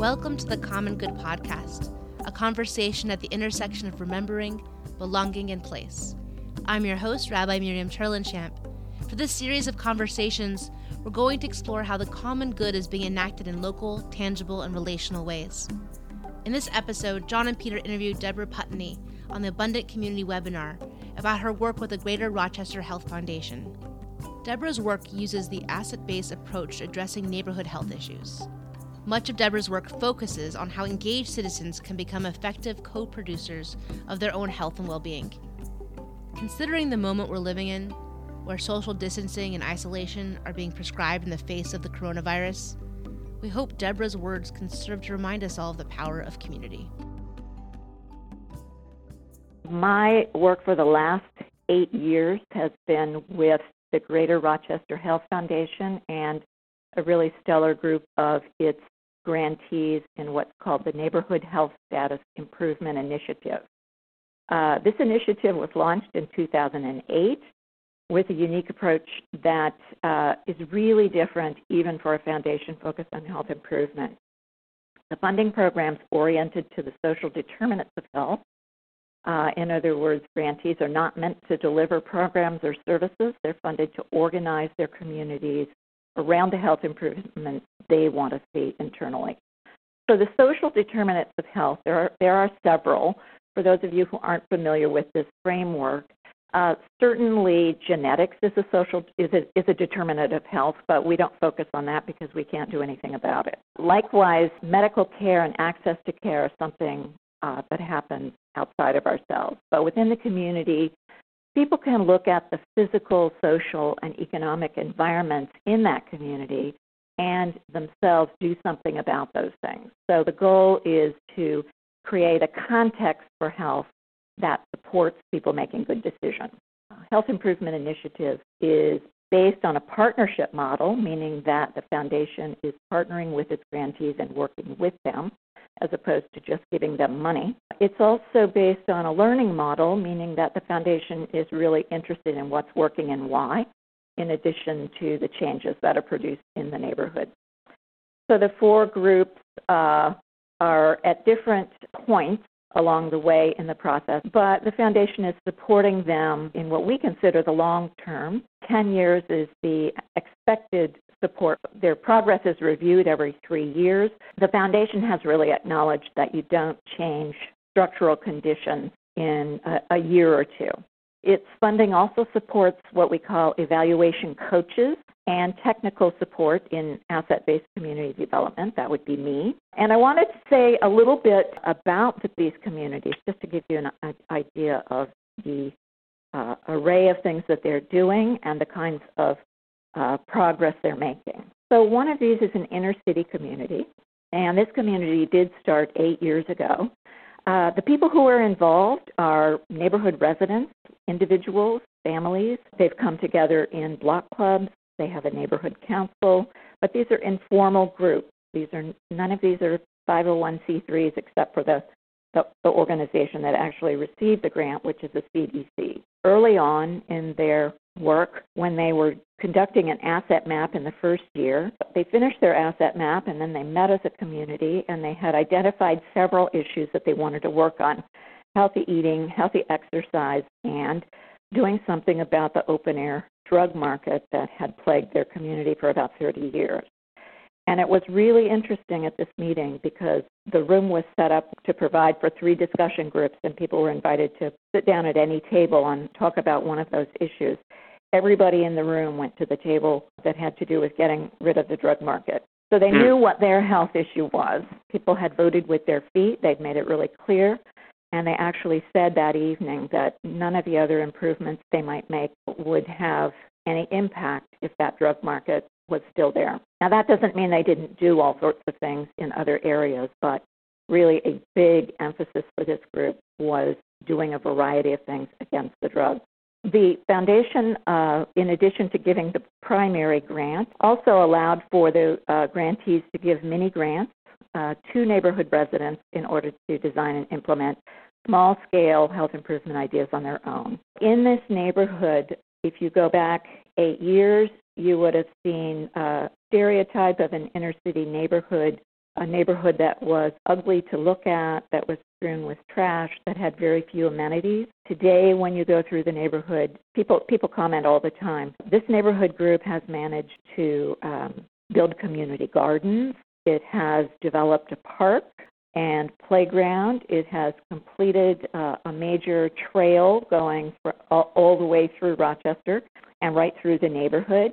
Welcome to the Common Good Podcast, a conversation at the intersection of remembering, belonging, and place. I'm your host, Rabbi Miriam Terlinchamp. For this series of conversations, we're going to explore how the common good is being enacted in local, tangible, and relational ways. In this episode, John and Peter interviewed Deborah Puntenney on the Abundant Community webinar about her work with the Greater Rochester Health Foundation. Deborah's work uses the asset based approach to addressing neighborhood health issues. Much of Deborah's work focuses on how engaged citizens can become effective co producers of their own health and well being. Considering the moment we're living in, where social distancing and isolation are being prescribed in the face of the coronavirus, we hope Deborah's words can serve to remind us all of the power of community. My work for the last eight years has been with the Greater Rochester Health Foundation and a really stellar group of its grantees in what's called the Neighborhood Health Status Improvement Initiative. Uh, this initiative was launched in 2008 with a unique approach that uh, is really different even for a foundation focused on health improvement. The funding program's oriented to the social determinants of health. Uh, in other words, grantees are not meant to deliver programs or services. They're funded to organize their communities around the health improvement they want to see internally. So the social determinants of health, there are, there are several. For those of you who aren't familiar with this framework, uh, certainly genetics is a social is a, is a determinant of health, but we don't focus on that because we can't do anything about it. Likewise, medical care and access to care is something uh, that happens outside of ourselves. But within the community, people can look at the physical, social, and economic environments in that community and themselves do something about those things. So the goal is to create a context for health that supports people making good decisions. Uh, health Improvement Initiative is based on a partnership model, meaning that the foundation is partnering with its grantees and working with them as opposed to just giving them money. It's also based on a learning model, meaning that the foundation is really interested in what's working and why, in addition to the changes that are produced in the neighborhood. So the four groups uh, are at different points along the way in the process, but the foundation is supporting them in what we consider the long term. 10 years is the expected support. Their progress is reviewed every three years. The foundation has really acknowledged that you don't change structural conditions in a, a year or two. Its funding also supports what we call evaluation coaches and technical support in asset based community development. That would be me. And I wanted to say a little bit about these communities just to give you an idea of the uh, array of things that they're doing and the kinds of uh, progress they're making. So, one of these is an inner city community, and this community did start eight years ago. Uh, the people who are involved are neighborhood residents, individuals, families. They've come together in block clubs. They have a neighborhood council, but these are informal groups. These are none of these are 501c3s except for the, the, the organization that actually received the grant, which is the CDC. Early on in their work, when they were conducting an asset map in the first year. They finished their asset map and then they met as a community and they had identified several issues that they wanted to work on healthy eating, healthy exercise, and doing something about the open air drug market that had plagued their community for about 30 years. And it was really interesting at this meeting because the room was set up to provide for three discussion groups, and people were invited to sit down at any table and talk about one of those issues everybody in the room went to the table that had to do with getting rid of the drug market. So they hmm. knew what their health issue was. People had voted with their feet, they'd made it really clear, and they actually said that evening that none of the other improvements they might make would have any impact if that drug market was still there. Now, that doesn't mean they didn't do all sorts of things in other areas, but really a big emphasis for this group was doing a variety of things against the drugs. The foundation, uh, in addition to giving the primary grant, also allowed for the uh, grantees to give mini grants uh, to neighborhood residents in order to design and implement small scale health improvement ideas on their own. In this neighborhood, if you go back eight years, you would have seen a stereotype of an inner city neighborhood a neighborhood that was ugly to look at, that was strewn with trash, that had very few amenities. Today, when you go through the neighborhood, people people comment all the time. This neighborhood group has managed to um, build community gardens. It has developed a park and playground. It has completed uh, a major trail going for, all, all the way through Rochester and right through the neighborhood.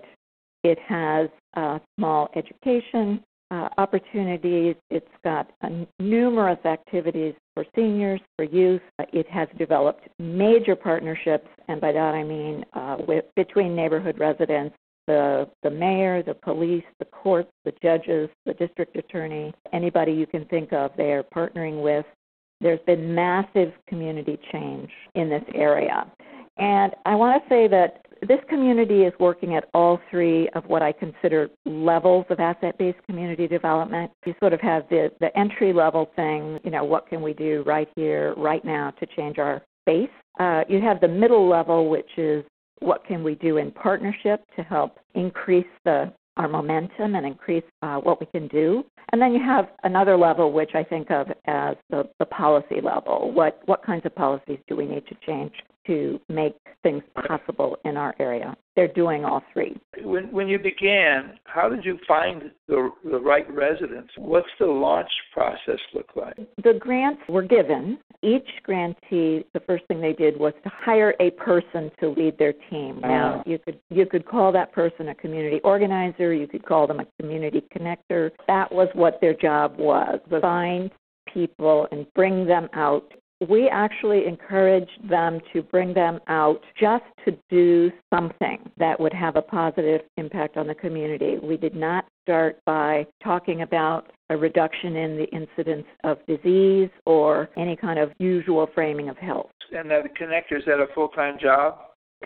It has uh, small education uh, opportunities. It's got uh, numerous activities for seniors, for youth. It has developed major partnerships, and by that I mean uh, with, between neighborhood residents, the the mayor, the police, the courts, the judges, the district attorney, anybody you can think of. They are partnering with. There's been massive community change in this area. And I want to say that this community is working at all three of what I consider levels of asset based community development. You sort of have the, the entry level thing, you know, what can we do right here, right now to change our space? Uh, you have the middle level, which is what can we do in partnership to help increase the our momentum and increase uh, what we can do. And then you have another level, which I think of as the, the policy level. What what kinds of policies do we need to change to make things possible in our area. They're doing all three. When when you began, how did you find the the right residents? What's the launch process look like? The grants were given. Each grantee, the first thing they did was to hire a person to lead their team. Uh-huh. Now you could you could call that person a community organizer. You could call them a community connector. That was what their job was: was find people and bring them out we actually encouraged them to bring them out just to do something that would have a positive impact on the community. We did not start by talking about a reduction in the incidence of disease or any kind of usual framing of health. And the connectors had a full time job?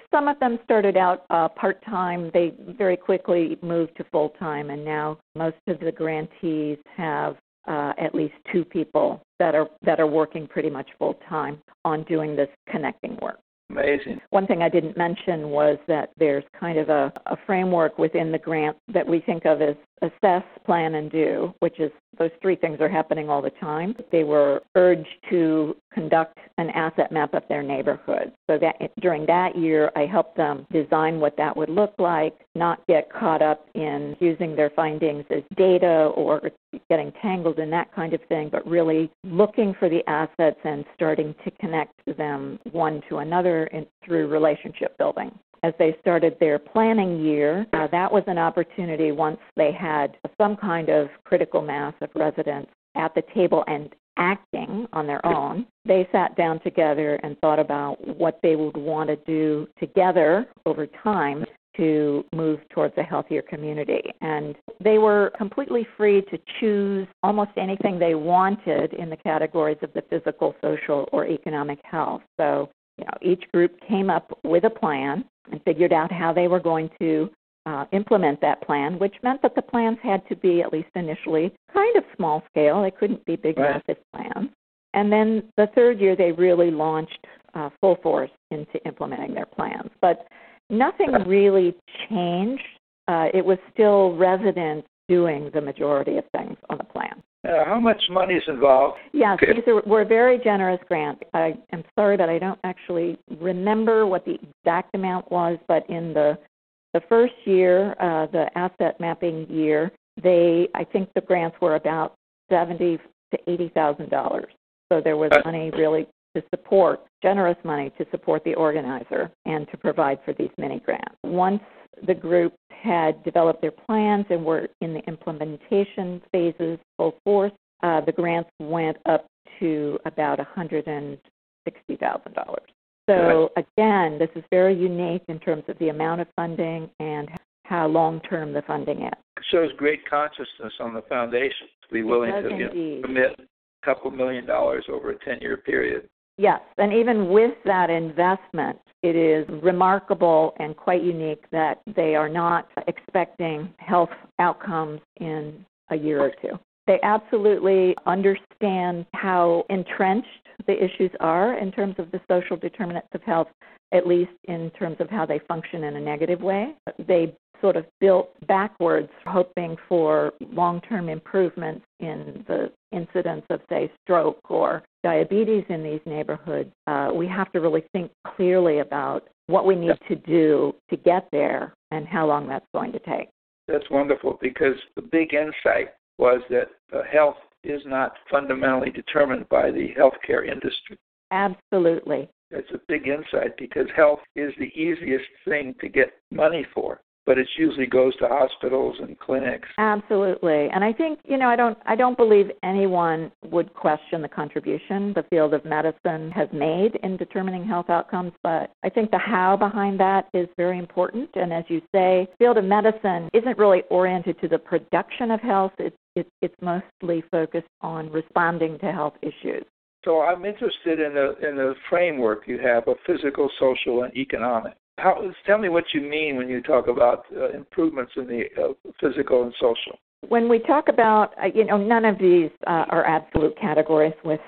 Some of them started out uh, part time. They very quickly moved to full time, and now most of the grantees have uh, at least two people that are that are working pretty much full time on doing this connecting work. Amazing. One thing I didn't mention was that there's kind of a, a framework within the grant that we think of as assess, plan, and do, which is those three things are happening all the time. They were urged to conduct an asset map of their neighborhood. So that during that year, I helped them design what that would look like, not get caught up in using their findings as data or getting tangled in that kind of thing, but really looking for the assets and starting to connect them one to another in, through relationship building as they started their planning year. Uh, that was an opportunity once they had some kind of critical mass of residents at the table and acting on their own. They sat down together and thought about what they would want to do together over time to move towards a healthier community. And they were completely free to choose almost anything they wanted in the categories of the physical, social, or economic health. So, you know, each group came up with a plan and figured out how they were going to uh, implement that plan, which meant that the plans had to be, at least initially, kind of small scale. They couldn't be big, right. massive plans. And then the third year, they really launched uh, full force into implementing their plans. But nothing really changed. Uh, it was still residents doing the majority of things on. Uh, how much money is involved? Yes, okay. these are, were very generous grants. I am sorry that I don't actually remember what the exact amount was, but in the the first year, uh, the asset mapping year, they I think the grants were about seventy to eighty thousand dollars. So there was money really to support generous money to support the organizer and to provide for these mini grants. Once the group had developed their plans and were in the implementation phases full force, uh, the grants went up to about $160,000. So again, this is very unique in terms of the amount of funding and how long-term the funding is. It shows great consciousness on the foundation to be willing to you know, commit a couple million dollars over a 10-year period. Yes, and even with that investment, it is remarkable and quite unique that they are not expecting health outcomes in a year or two. They absolutely understand how entrenched the issues are in terms of the social determinants of health, at least in terms of how they function in a negative way. They sort of built backwards, hoping for long term improvements in the incidence of, say, stroke or diabetes in these neighborhoods. Uh, we have to really think clearly about what we need to do to get there and how long that's going to take. That's wonderful because the big insight was that uh, health is not fundamentally determined by the healthcare industry. Absolutely. That's a big insight because health is the easiest thing to get money for but it usually goes to hospitals and clinics. Absolutely. And I think, you know, I don't I don't believe anyone would question the contribution the field of medicine has made in determining health outcomes, but I think the how behind that is very important. And as you say, the field of medicine isn't really oriented to the production of health. It's it's, it's mostly focused on responding to health issues. So I'm interested in the in the framework you have of physical, social, and economic. How, tell me what you mean when you talk about uh, improvements in the uh, physical and social. When we talk about, uh, you know, none of these uh, are absolute categories with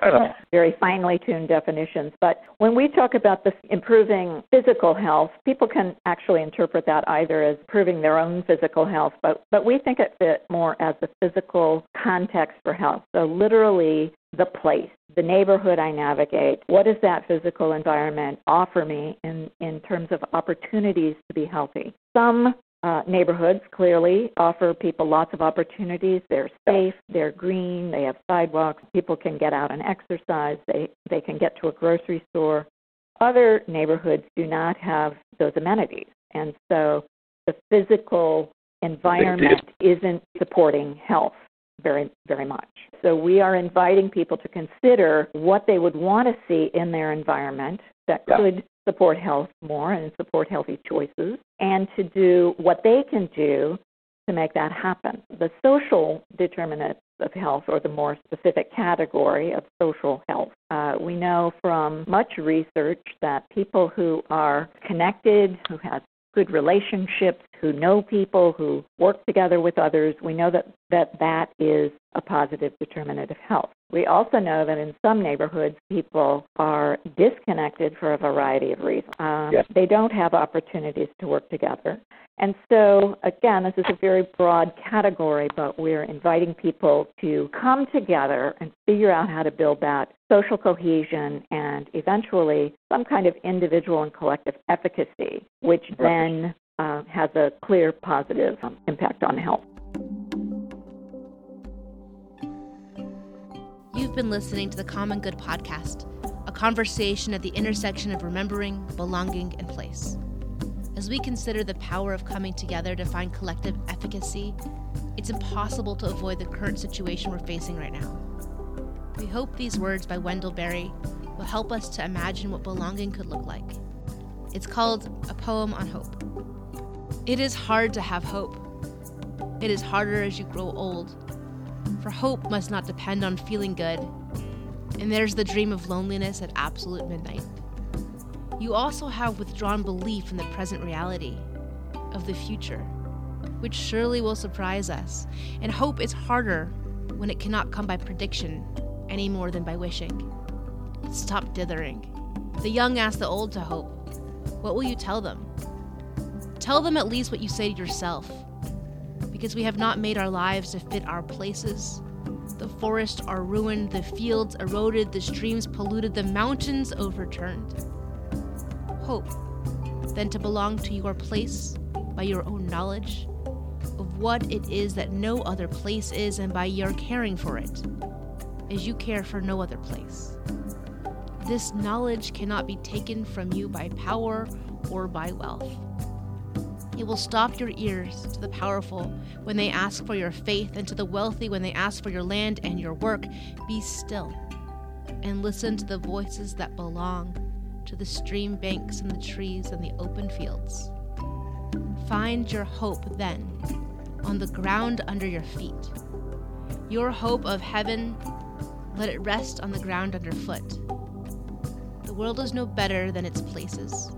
very finely tuned definitions. But when we talk about the improving physical health, people can actually interpret that either as improving their own physical health, but but we think it fit more as the physical context for health. So literally the place, the neighborhood I navigate. What does that physical environment offer me in, in terms of opportunities to be healthy? Some uh, neighborhoods clearly offer people lots of opportunities. They're safe, they're green, they have sidewalks, people can get out and exercise, they, they can get to a grocery store. Other neighborhoods do not have those amenities. And so the physical environment isn't supporting health very, very much. So we are inviting people to consider what they would want to see in their environment that yeah. could support health more and support healthy choices, and to do what they can do to make that happen. The social determinants of health, or the more specific category of social health, uh, we know from much research that people who are connected, who have good relationships, who know people, who work together with others, we know that that, that is a positive determinant of health. We also know that in some neighborhoods, people are disconnected for a variety of reasons. Um, yes. They don't have opportunities to work together. And so, again, this is a very broad category, but we're inviting people to come together and figure out how to build that social cohesion and eventually some kind of individual and collective efficacy, which right. then uh, has a clear positive um, impact on health. You've been listening to the Common Good Podcast, a conversation at the intersection of remembering, belonging, and place. As we consider the power of coming together to find collective efficacy, it's impossible to avoid the current situation we're facing right now. We hope these words by Wendell Berry will help us to imagine what belonging could look like. It's called A Poem on Hope. It is hard to have hope. It is harder as you grow old. For hope must not depend on feeling good. And there's the dream of loneliness at absolute midnight you also have withdrawn belief in the present reality of the future, which surely will surprise us. And hope is harder when it cannot come by prediction any more than by wishing. Stop dithering. The young ask the old to hope. What will you tell them? Tell them at least what you say to yourself. Because we have not made our lives to fit our places. The forests are ruined, the fields eroded, the streams polluted, the mountains overturned hope than to belong to your place by your own knowledge of what it is that no other place is and by your caring for it as you care for no other place. This knowledge cannot be taken from you by power or by wealth. It will stop your ears to the powerful when they ask for your faith, and to the wealthy when they ask for your land and your work. Be still and listen to the voices that belong to the stream banks and the trees and the open fields. Find your hope then on the ground under your feet. Your hope of heaven, let it rest on the ground underfoot. The world is no better than its places.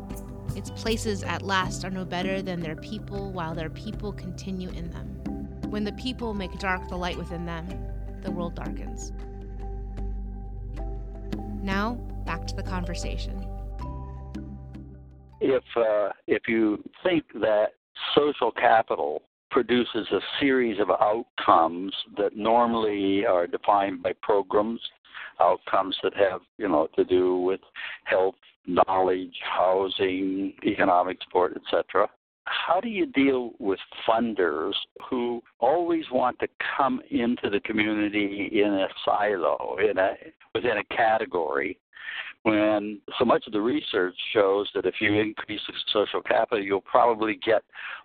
Its places at last are no better than their people while their people continue in them. When the people make dark the light within them, the world darkens. Now, back to the conversation if uh, if you think that social capital produces a series of outcomes that normally are defined by programs, outcomes that have, you know, to do with health, knowledge, housing, economic support, etc. How do you deal with funders who always want to come into the community in a silo, in a within a category, when so much of the research shows that if you increase the social capital, you'll probably get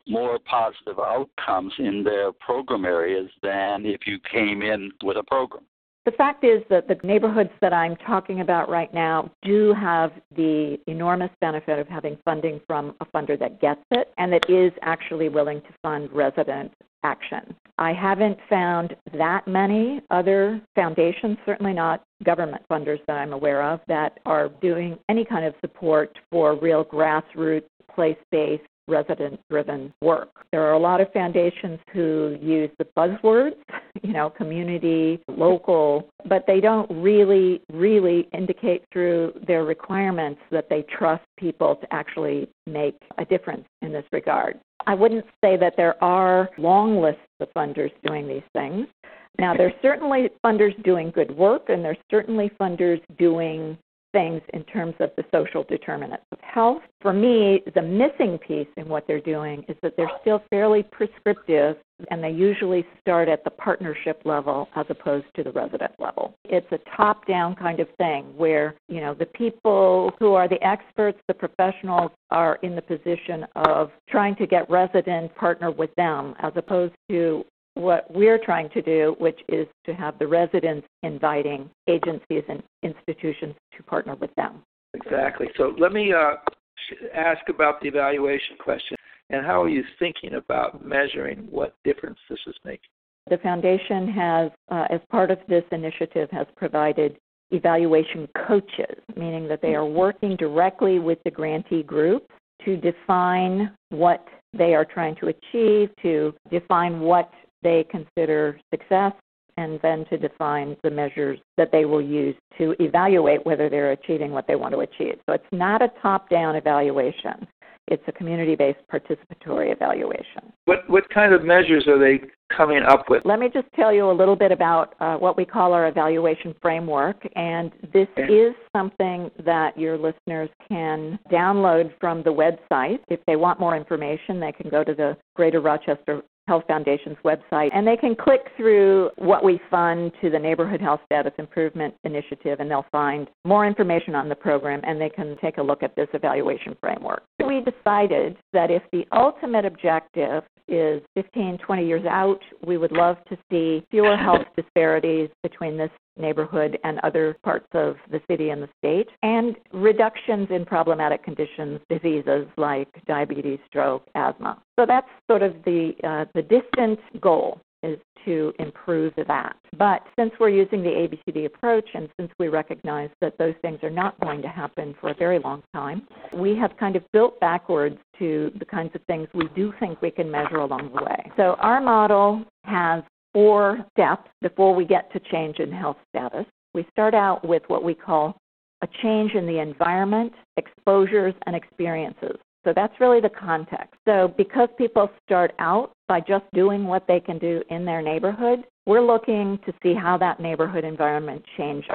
more positive outcomes in their program areas than if you came in with a program. The fact is that the neighborhoods that I'm talking about right now do have the enormous benefit of having funding from a funder that gets it and that is actually willing to fund resident action. I haven't found that many other foundations, certainly not government funders that I'm aware of, that are doing any kind of support for real grassroots, place based resident driven work. There are a lot of foundations who use the buzzwords, you know, community, local, but they don't really, really indicate through their requirements that they trust people to actually make a difference in this regard. I wouldn't say that there are long lists of funders doing these things. Now, there's certainly funders doing good work, and there's certainly funders doing things in terms of the social determinants of health. For me, the missing piece in what they're doing is that they're still fairly prescriptive and they usually start at the partnership level as opposed to the resident level. It's a top down kind of thing where, you know, the people who are the experts, the professionals are in the position of trying to get residents partner with them as opposed to what we're trying to do, which is to have the residents inviting agencies and institutions to partner with them. Exactly. So let me uh, ask about the evaluation question and how are you thinking about measuring what difference this is making? The foundation has, uh, as part of this initiative, has provided evaluation coaches, meaning that they are working directly with the grantee groups to define what they are trying to achieve, to define what they consider success and then to define the measures that they will use to evaluate whether they're achieving what they want to achieve. So it's not a top down evaluation. It's a community based participatory evaluation. What, what kind of measures are they coming up with? Let me just tell you a little bit about uh, what we call our evaluation framework. And this okay. is something that your listeners can download from the website. If they want more information, they can go to the Greater Rochester Health Foundation's website, and they can click through what we fund to the Neighborhood Health Status Improvement Initiative, and they'll find more information on the program, and they can take a look at this evaluation framework. We decided that if the ultimate objective is 15, 20 years out, we would love to see fewer health disparities between this neighborhood and other parts of the city and the state, and reductions in problematic conditions, diseases like diabetes, stroke, asthma. So that's sort of the uh, the distant goal is to improve that. But since we're using the ABCD approach and since we recognize that those things are not going to happen for a very long time, we have kind of built backwards to the kinds of things we do think we can measure along the way. So our model has four steps before we get to change in health status. We start out with what we call a change in the environment, exposures, and experiences. So that's really the context. So because people start out by just doing what they can do in their neighborhood, we're looking to see how that neighborhood environment changes.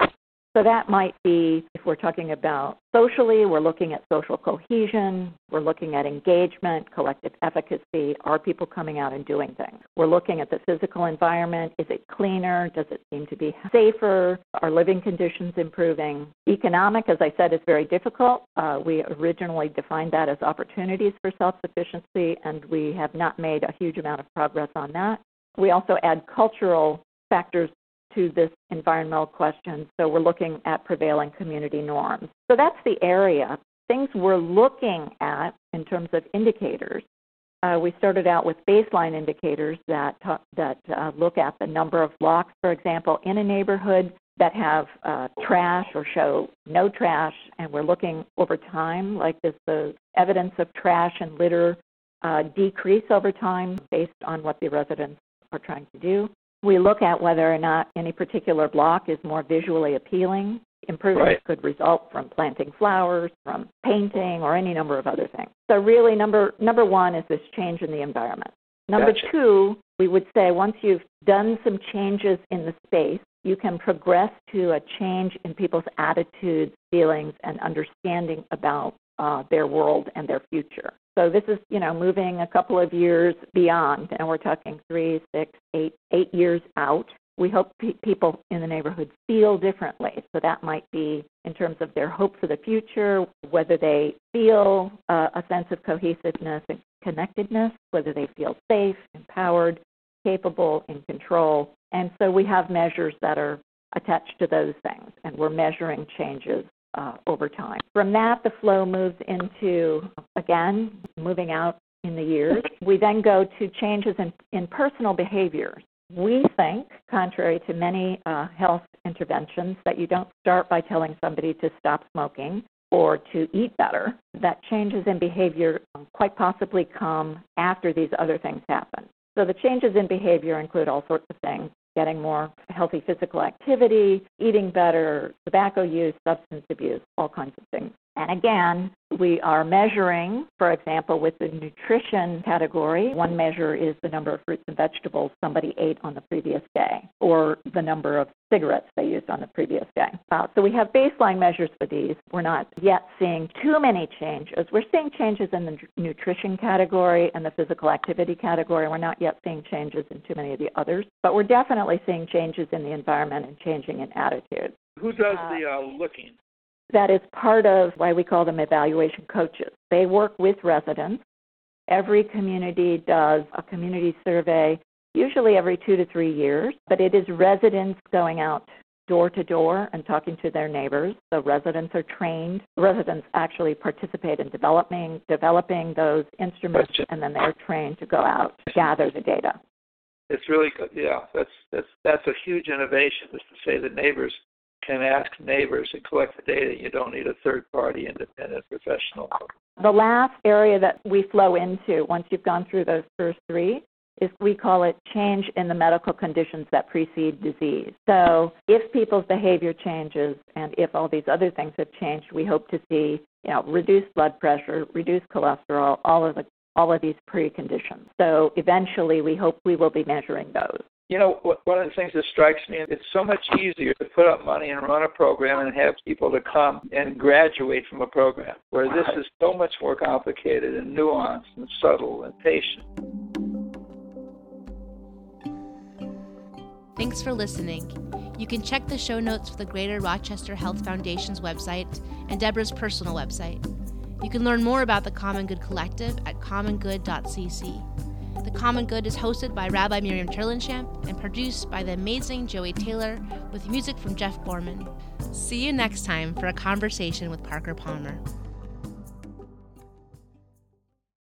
So that might be, if we're talking about socially, we're looking at social cohesion, we're looking at engagement, collective efficacy, are people coming out and doing things? We're looking at the physical environment, is it cleaner? Does it seem to be safer? Are living conditions improving? Economic, as I said, is very difficult. Uh, we originally defined that as opportunities for self sufficiency, and we have not made a huge amount of progress on that. We also add cultural factors to this environmental question. So we're looking at prevailing community norms. So that's the area. Things we're looking at in terms of indicators. Uh, we started out with baseline indicators that that uh, look at the number of blocks, for example, in a neighborhood that have uh, trash or show no trash, and we're looking over time, like does the evidence of trash and litter uh, decrease over time based on what the residents are trying to do. We look at whether or not any particular block is more visually appealing. Improvements Right. could result from planting flowers, from painting, or any number of other things. So really, number number one is this change in the environment. Number Gotcha. two, we would say once you've done some changes in the space, you can progress to a change in people's attitudes, feelings, and understanding about uh, their world and their future. So this is, you know, moving a couple of years beyond, and we're talking three, six, eight, eight years out. We hope pe- people in the neighborhood feel differently. So that might be in terms of their hope for the future, whether they feel uh, a sense of cohesiveness and connectedness, whether they feel safe, empowered, capable, in control. And so we have measures that are attached to those things, and we're measuring changes uh, over time. From that, the flow moves into, again, moving out in the years. We then go to changes in, in personal behaviors. We think, contrary to many uh, health interventions, that you don't start by telling somebody to stop smoking or to eat better, that changes in behavior quite possibly come after these other things happen. So the changes in behavior include all sorts of things getting more healthy physical activity, eating better, tobacco use, substance abuse, all kinds of things. And again, we are measuring, for example, with the nutrition category, one measure is the number of fruits and vegetables somebody ate on the previous day, or the number of cigarettes they used on the previous day. Uh, so we have baseline measures for these. We're not yet seeing too many changes. We're seeing changes in the nu- nutrition category and the physical activity category. We're not yet seeing changes in too many of the others, but we're definitely seeing changes in the environment and changing in attitudes. Who does Uh, the uh, looking? That is part of why we call them evaluation coaches. They work with residents. Every community does a community survey, usually every two to three years, but it is residents going out door to door and talking to their neighbors. So residents are trained. Residents actually participate in developing developing those instruments, and then they're trained to go out gather the data. It's really good. Yeah, that's that's that's a huge innovation. Is to say that neighbors can ask neighbors and collect the data. You don't need a third party independent professional. The last area that we flow into once you've gone through those first three is we call it change in the medical conditions that precede disease. So if people's behavior changes and if all these other things have changed, we hope to see, you know, reduced blood pressure, reduced cholesterol, all of the all of these preconditions. So eventually we hope we will be measuring those. You know, one of the things that strikes me, is it's so much easier to put up money and run a program and have people to come and graduate from a program, where this is so much more complicated and nuanced and subtle and patient. Thanks for listening. You can check the show notes for the Greater Rochester Health Foundation's website and Deborah's personal website. You can learn more about the Common Good Collective at commongood.cc. The Common Good is hosted by Rabbi Miriam Terlinchamp and produced by the amazing Joey Taylor with music from Jeff Borman. See you next time for a conversation with Parker Palmer.